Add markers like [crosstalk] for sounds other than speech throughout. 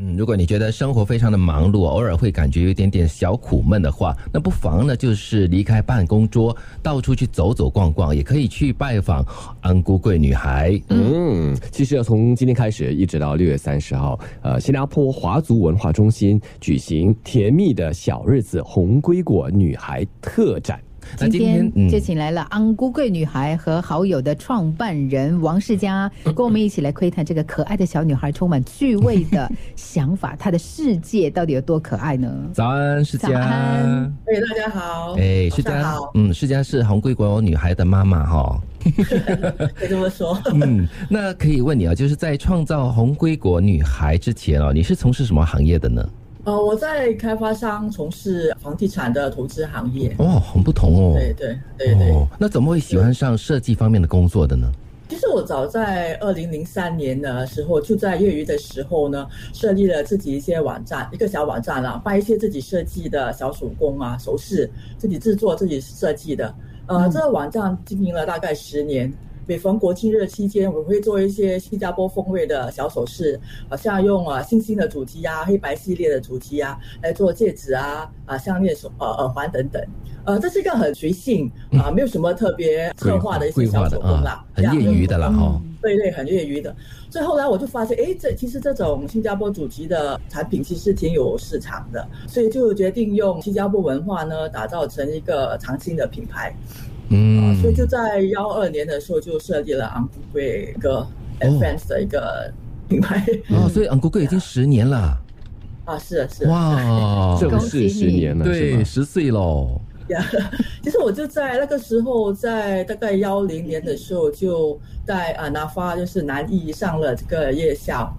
嗯，如果你觉得生活非常的忙碌，偶尔会感觉有一点点小苦闷的话，那不妨呢，就是离开办公桌，到处去走走逛逛，也可以去拜访安姑贵女孩。嗯，其实要从今天开始，一直到六月三十号，呃，新加坡华族文化中心举行“甜蜜的小日子”红龟果女孩特展。今天就请来了安姑贵女孩和好友的创办人王世佳，[laughs] 跟我们一起来窥探这个可爱的小女孩充满趣味的 [laughs] 想法，她的世界到底有多可爱呢？早安，世佳。哎，大家好。哎，世佳好。嗯，世佳是红龟国女孩的妈妈哈。[laughs] 可以这么说。嗯，那可以问你啊，就是在创造红龟国女孩之前哦，你是从事什么行业的呢？呃，我在开发商从事房地产的投资行业。哦，很不同哦。对对对对。那怎么会喜欢上设计方面的工作的呢？其实我早在二零零三年的时候，就在业余的时候呢，设立了自己一些网站，一个小网站啦，卖一些自己设计的小手工啊、首饰，自己制作、自己设计的。呃，这个网站经营了大概十年。每逢国庆日期间，我会做一些新加坡风味的小首饰，好像用啊星星的主题啊、黑白系列的主题啊来做戒指啊、啊项链、手呃耳环等等。呃，这是一个很随性啊，没有什么特别策划的一些小手工啦，很业余的啦哈。对对，很业余的。所以后来我就发现，哎，这其实这种新加坡主题的产品其实挺有市场的，所以就决定用新加坡文化呢打造成一个长青的品牌。嗯，所以就在幺二年的时候就设立了昂古贵一个 advance 的一个品牌。哦，所以昂古贵已经十年了。啊，是是。哇，[laughs] 正式十年了，对，十岁喽。呀，[laughs] 其实我就在那个时候，在大概幺零年的时候，就在啊拿发就是南艺上了这个夜校，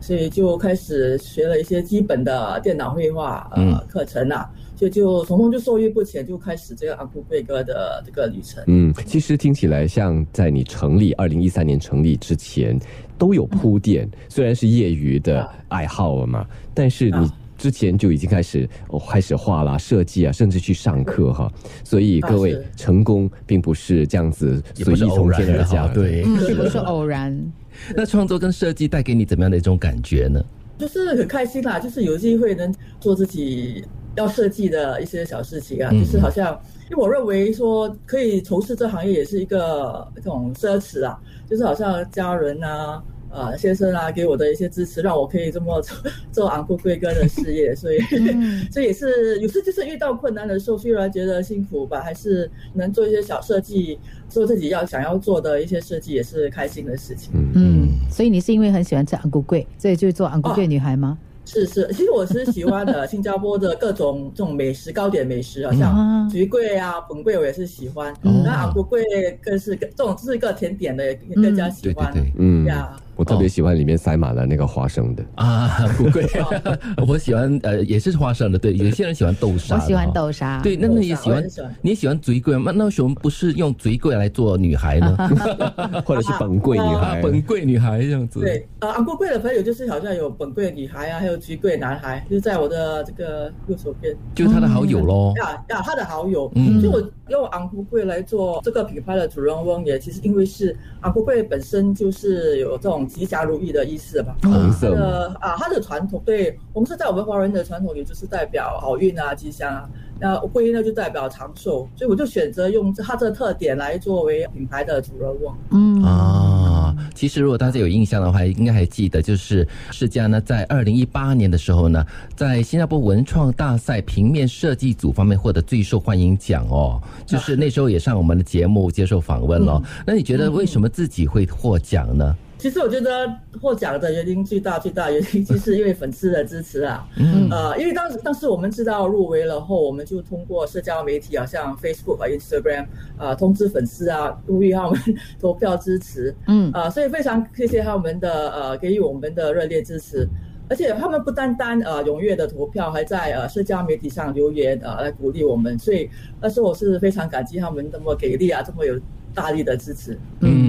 所以就开始学了一些基本的电脑绘画呃课程啊。就就从中就受益不浅，就开始这个阿库贝哥的这个旅程。嗯，其实听起来像在你成立二零一三年成立之前都有铺垫，虽然是业余的爱好了嘛，但是你之前就已经开始哦开始画啦、设计啊，甚至去上课哈。所以各位成功并不是这样子随意从天而降，对，并不是偶然。那创作跟设计带给你怎么样的一种感觉呢？就是很开心啦，就是有机会能做自己。要设计的一些小事情啊，就是好像，因为我认为说可以从事这行业也是一个这种奢侈啊，就是好像家人啊、呃先生啊给我的一些支持，让我可以这么做做昂贵贵哥的事业，所以 [laughs] 所以也是有时就是遇到困难的时候，虽然觉得辛苦吧，还是能做一些小设计，做自己要想要做的一些设计，也是开心的事情。嗯，所以你是因为很喜欢吃昂贵贵，所以就做昂贵贵女孩吗？是是，其实我是喜欢的 [laughs] 新加坡的各种这种美食糕点美食，好像橘桂啊、本桂我也是喜欢，那阿古桂更是这种是一个甜点的，更加喜欢。嗯。呀。我特别喜欢里面塞满了那个花生的啊，不贵。[laughs] 我喜欢呃，也是花生的。对，有些人喜欢豆沙。我喜欢豆沙。对，那你也喜欢？你喜欢嘴贵吗？那为什么不是用嘴贵来做女孩呢？[laughs] 或者是本贵女孩？本贵女孩这样子。对，呃，昂贵贵的朋友就是好像有本贵女孩啊，还有菊贵男孩，就是在我的这个右手边，就是他的好友喽。呀呀，他的好友。嗯。就我用昂贵来做这个品牌的主人翁，也其实因为是昂贵本身就是有这种。吉祥如意的意思吧，红色的啊，它的传统，对我们是在我们华人的传统里，就是代表好运啊、吉祥啊。那龟呢，就代表长寿，所以我就选择用它这个特点来作为品牌的主人翁。嗯啊，其实如果大家有印象的话，应该还记得，就是世嘉呢，在二零一八年的时候呢，在新加坡文创大赛平面设计组方面获得最受欢迎奖哦，就是那时候也上我们的节目接受访问了。那你觉得为什么自己会获奖呢？其实我觉得获奖的原因最大最大原因就是因为粉丝的支持啊，呃，因为当时当时我们知道入围了后，我们就通过社交媒体啊，像 Facebook 啊、Instagram 啊，通知粉丝啊，呼吁他们投票支持，嗯，啊，所以非常谢谢他们的呃给予我们的热烈支持，而且他们不单单呃踊跃的投票，还在呃社交媒体上留言呃来鼓励我们，所以那时候我是非常感激他们这么给力啊，这么有大力的支持，嗯。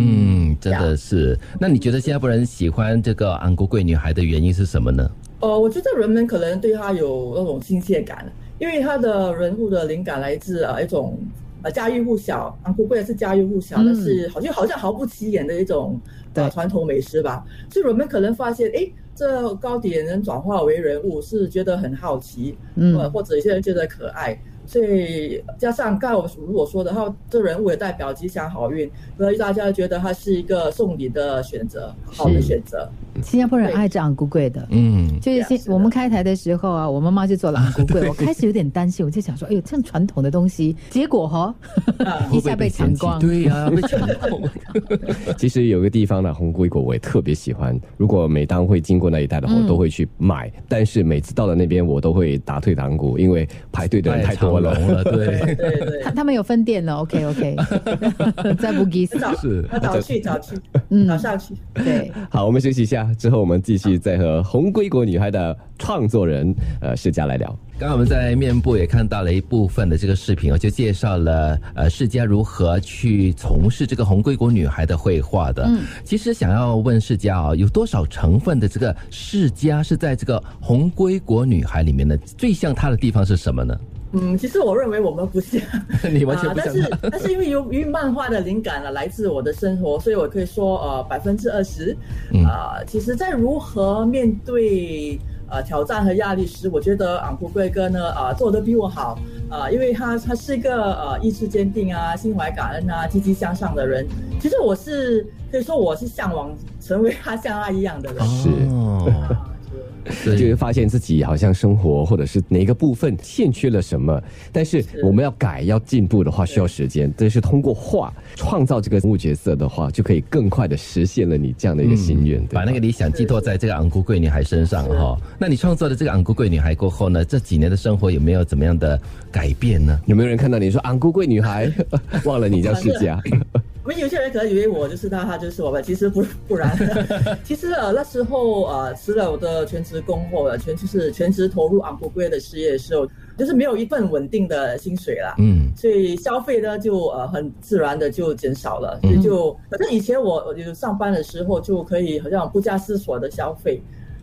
真的是，那你觉得新加坡人喜欢这个昂国贵女孩的原因是什么呢？呃，我觉得人们可能对她有那种亲切感，因为她的人物的灵感来自啊一种呃家喻户晓，昂国贵是家喻户晓，但是好像好像毫不起眼的一种呃传统美食吧。所以人们可能发现，哎，这高点能转化为人物，是觉得很好奇，嗯呃，或者有些人觉得可爱。所以加上刚才我如果说的，话这人物也代表吉祥好运，所以大家觉得它是一个送礼的选择，好的选择。新加坡人爱吃昂菇贵的。嗯，就是先是的我们开台的时候啊，我妈妈就做了 [laughs] 昂菇贵，我开始有点担心，我就想说，哎呦，这样传统的东西，[laughs] 结果哈，啊一下被抢光。对呀、被抢光。[laughs] 其实有个地方呢，红龟果我也特别喜欢。如果每当会经过那一带的话，嗯我都会去买。但是每次到了那边，我都会打退堂鼓，因为排队的人太多了。对，对对他，他们有分店了，OK OK，在布吉斯，早是早去早去，嗯早上去。对，好，我们休息一下，之后我们继续再和红归国女孩的创作人呃世家来聊。刚刚我们在面部也看到了一部分的这个视频哦，就介绍了呃世家如何去从事这个红归国女孩的绘画的。嗯，其实想要问世家啊、有多少成分的这个世家是在这个红归国女孩里面呢？最像她的地方是什么呢？嗯，其实我认为我们不像，[laughs] 你完全不啊、但是。但是因为由于漫画的灵感呢、来自我的生活，所以我可以说呃百分之二十。嗯啊、其实，在如何面对呃挑战和压力时，我觉得昂库贵哥呢啊、做的比我好啊、因为他他是一个呃意志坚定啊、心怀感恩啊、积极向上的人。其实我是可以说我是向往成为他像他一样的人。是就会发现自己好像生活或者是哪一个部分欠缺了什么，但是我们要改要进步的话需要时间，但是通过画创造这个人物角色的话，就可以更快的实现了你这样的一个心愿，把那个理想寄托在这个昂姑贵女孩身上哈、那你创作的这个昂姑贵女孩过后呢，这几年的生活有没有怎么样的改变呢？有没有人看到你说昂姑贵女孩，[laughs] 忘了你叫世家？[laughs] [laughs] 我们有些人可能以为我就是他，他就是我吧，其实不不然。[laughs] 其实呃那时候呃辞了我的全职工后，呃全就是全职投入昂不贵的事业的时候，就是没有一份稳定的薪水啦。嗯，所以消费呢就呃很自然的就减少了，所以就反正以前我我有上班的时候就可以好像不加思索的消费，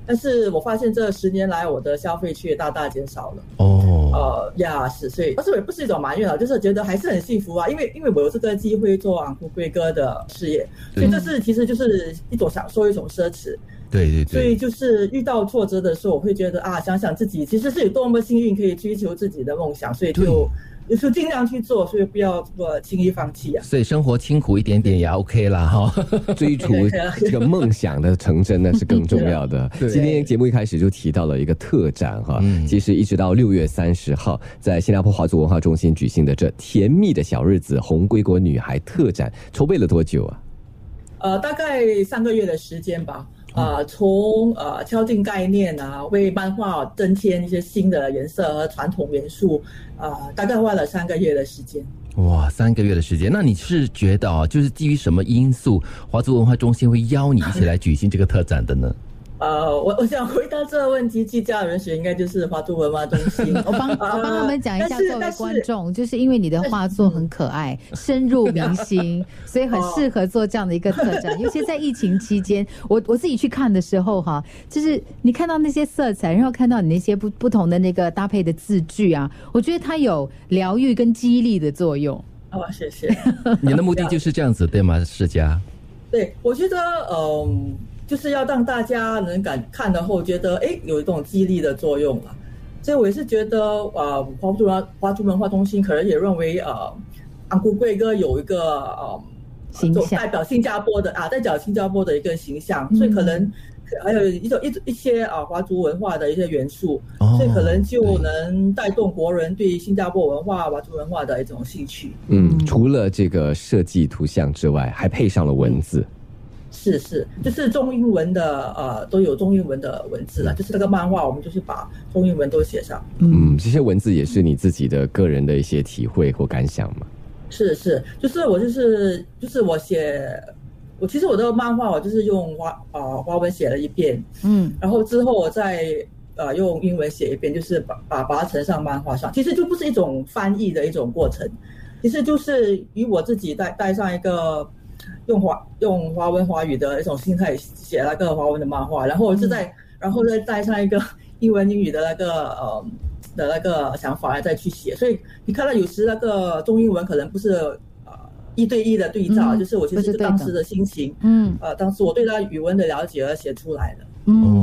但是我发现这十年来我的消费却大大减少了。哦，呃呀是，所以但是也不是一种埋怨啊，就是觉得还是很幸福啊，因为因为我有这个机会做昂库贵哥的事业，所以这是其实就是一种享受，一种奢侈。对对对。所以，就是遇到挫折的时候，我会觉得啊，想想自己其实是有多么幸运，可以追求自己的梦想，所以就有时候尽量去做，所以不要这么轻易放弃啊。所以生活清苦一点点也 OK 啦哈。[laughs] 追逐这个梦想的成真呢是更重要的。[laughs] 对今天节目一开始就提到了一个特展哈，嗯其实一直到六月三十号，在新加坡华族文化中心举行的这甜蜜的小日子红归国女孩特展，筹备了多久啊？呃，大概三个月的时间吧。啊、从呃敲定概念啊，为漫画增添一些新的颜色和传统元素，啊、大概花了三个月的时间。哇，三个月的时间，那你是觉得啊，就是基于什么因素，华族文化中心会邀你一起来举行这个特展的呢？呃，我我想回答这个问题，计价人学应该就是华都文化中心。[laughs] 我帮我帮他们讲一下，作为观众，就是因为你的画作很可爱，深入民心，[laughs] 所以很适合做这样的一个特展。尤其在疫情期间，我我自己去看的时候哈，就是你看到那些色彩，然后看到你那些不不同的那个搭配的字句啊，我觉得它有疗愈跟激励的作用。哦，谢谢。[laughs] 你的目的就是这样子，对吗，世家？对，我觉得，嗯、就是要让大家能感看了后觉得，哎，有一种激励的作用了。所以我也是觉得，呃，华族文华族文化中心可能也认为，呃，安古贵哥有一个呃形象代表新加坡的啊，代表新加坡的一个形象，所以可能还有一种一一些啊华族文化的一些元素，所以可能就能带动国人对新加坡文化、华族文化的一种兴趣。嗯，除了这个设计图像之外，还配上了文字。是是，就是中英文的呃都有中英文的文字了，就是这个漫画，我们就是把中英文都写上。嗯，这些文字也是你自己的个人的一些体会或感想嘛？是是，就是我就是就是我写，我其实我的漫画我就是用华呃华文写了一遍，嗯然后之后我再呃用英文写一遍，就是把把把它呈上漫画上。其实就不是一种翻译的一种过程，其实就是以我自己带带上一个用华用华文华语的一种心态写那个华文的漫画，然后是在、然后再带上一个英文英语的那个呃的那个想法再去写。所以你看到有时那个中英文可能不是呃一对一的对照，嗯就是我其实是当时的心情。嗯呃，当时我对他语文的了解而写出来的。嗯。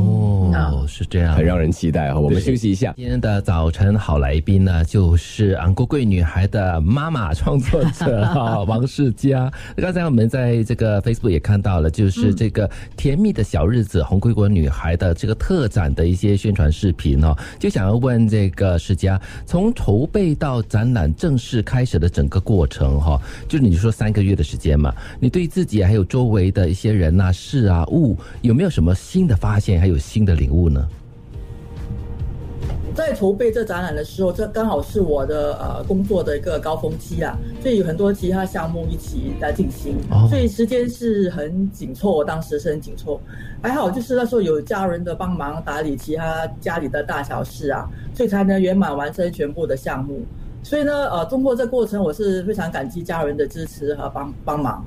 哦哦，是这样，很让人期待哈。我们休息一下。今天的早晨好来宾呢，就是昂贵贵女孩的妈妈创作者 [laughs] 哈王世佳。刚才我们在这个 Facebook 也看到了，就是这个甜蜜的小日子红贵国女孩的这个特展的一些宣传视频哦，就想要问这个世佳，从筹备到展览正式开始的整个过程哈，就是你说三个月的时间嘛，你对自己还有周围的一些人啊、事啊、物，有没有什么新的发现，还有新的领悟呢？在筹备这展览的时候，这刚好是我的呃工作的一个高峰期啊，所以有很多其他项目一起在进行，所以时间是很紧凑，当时是很紧凑。还好就是那时候有家人的帮忙打理其他家里的大小事啊，所以才能圆满完成全部的项目。所以呢，呃，通过这过程，我是非常感激家人的支持和帮帮忙。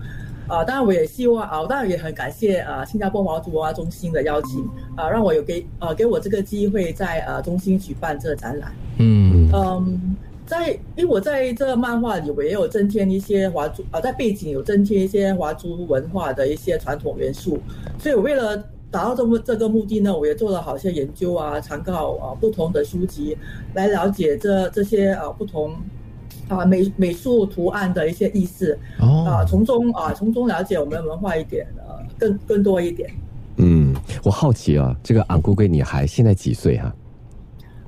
啊，当然我也希望啊，当然也很感谢啊，新加坡华族文化中心的邀请啊，让我有给呃给我这个机会在呃中心举办这个展览。嗯嗯，在因为我在这漫画里我也有增添一些华族啊，在背景有增添一些华族文化的一些传统元素，所以我为了达到这么这个目的呢，我也做了好些研究啊，参考啊不同的书籍来了解这这些啊不同。啊，美美术图案的一些意思，啊，从中啊，从中了解我们的文化一点，呃，更更多一点。嗯，我好奇啊，这个昂贵贵女孩现在几岁哈？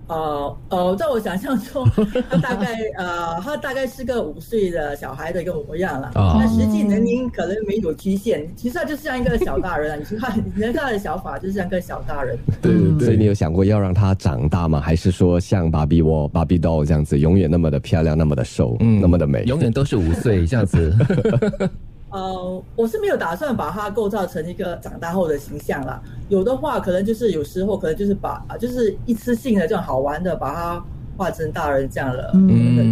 呃呃，在我想象中，他大概 [laughs] 呃，他大概是个五岁的小孩的一个模样了。那实际年龄可能没有局限，其实他就像一个小大人啊。你说他，你看他的想法，就像个小大人。对对对。所以你有想过要让他长大吗？还是说像芭比窝、芭比 doll 这样子，永远那么的漂亮，那么的瘦，那么的美，[laughs] 永远都是五岁这样子？呃，我是没有打算把它构造成一个长大后的形象啦。有的话，可能就是有时候可能就是把啊，就是一次性的这种好玩的，把它画成大人这样的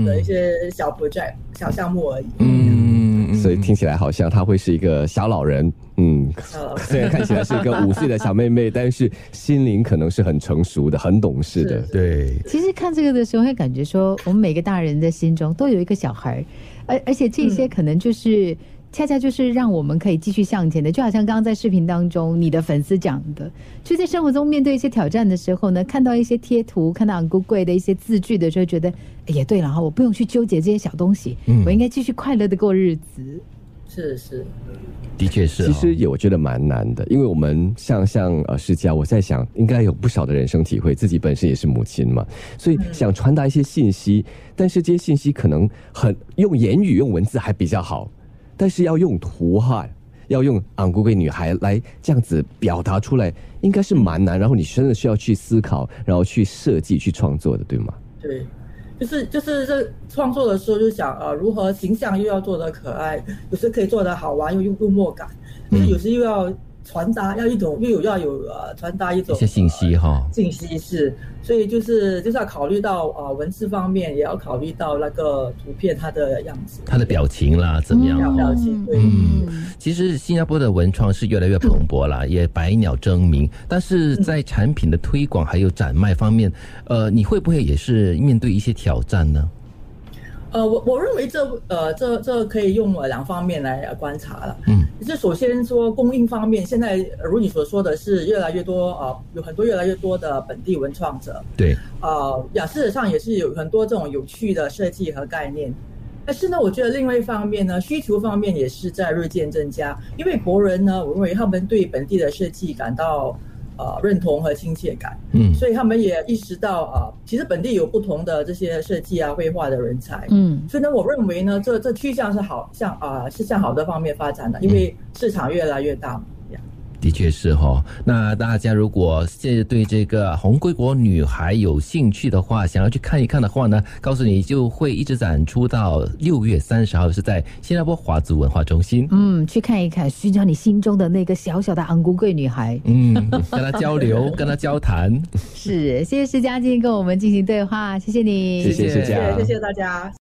的一些小 project、小项目而已。嗯，所以听起来好像他会是一个小老人。嗯，虽然看起来是一个五岁的小妹妹，但是心灵可能是很成熟的、很懂事的。对，其实看这个的时候会感觉说，我们每个大人的心中都有一个小孩，而而且这些可能就是。恰恰就是让我们可以继续向前的，就好像刚刚在视频当中你的粉丝讲的，就在生活中面对一些挑战的时候呢，看到一些贴图，看到很贵的一些字句的时候，觉得也对了哈，我不用去纠结这些小东西，我应该继续快乐的过日子。是是，的确是。其实也我觉得蛮难的，因为我们像像呃世家，我在想应该有不少的人生体会，自己本身也是母亲嘛，所以想传达一些信息，但是这些信息可能很用言语用文字还比较好。但是要用图画，要用昂贵贵女孩来这样子表达出来，应该是蛮难。然后你真的需要去思考，然后去设计、去创作的，对吗？对，就是就是这创作的时候就想呃，如何形象又要做的可爱，有时可以做的好玩又用幽默感，就是有时又要。传达要一种又有要有呃传达一种一些信息哈，信息是，所以就是就是要考虑到啊文字方面，也要考虑到那个图片它的样子，它的表情啦怎么样？表情对。嗯，其实新加坡的文创是越来越蓬勃了，也百鸟争鸣，但是在产品的推广还有展卖方面，呃，你会不会也是面对一些挑战呢？呃，我我认为这呃这这可以用两方面来观察了。嗯，这首先说供应方面，现在如你所说的是越来越多啊，有很多越来越多的本地文创者。对。呃，雅事实上也是有很多这种有趣的设计和概念。但是呢，我觉得另外一方面呢，需求方面也是在日渐增加，因为国人呢，我认为他们对本地的设计感到。呃，认同和亲切感，嗯，所以他们也意识到啊，其实本地有不同的这些设计啊、绘画的人才，嗯，所以呢，我认为呢，这这趋向是好向啊，是向好的方面发展的，因为市场越来越大嘛。的确是哈，那大家如果现在对这个红归国女孩有兴趣的话，想要去看一看的话呢，告诉你就会一直展出到六月三十号，是在新加坡华族文化中心。嗯，去看一看，寻找你心中的那个小小的昂贵贵女孩。嗯，跟她交流，跟她交谈。[laughs] 是，谢谢施佳静跟我们进行对话，谢谢你，谢谢施佳，谢谢大家。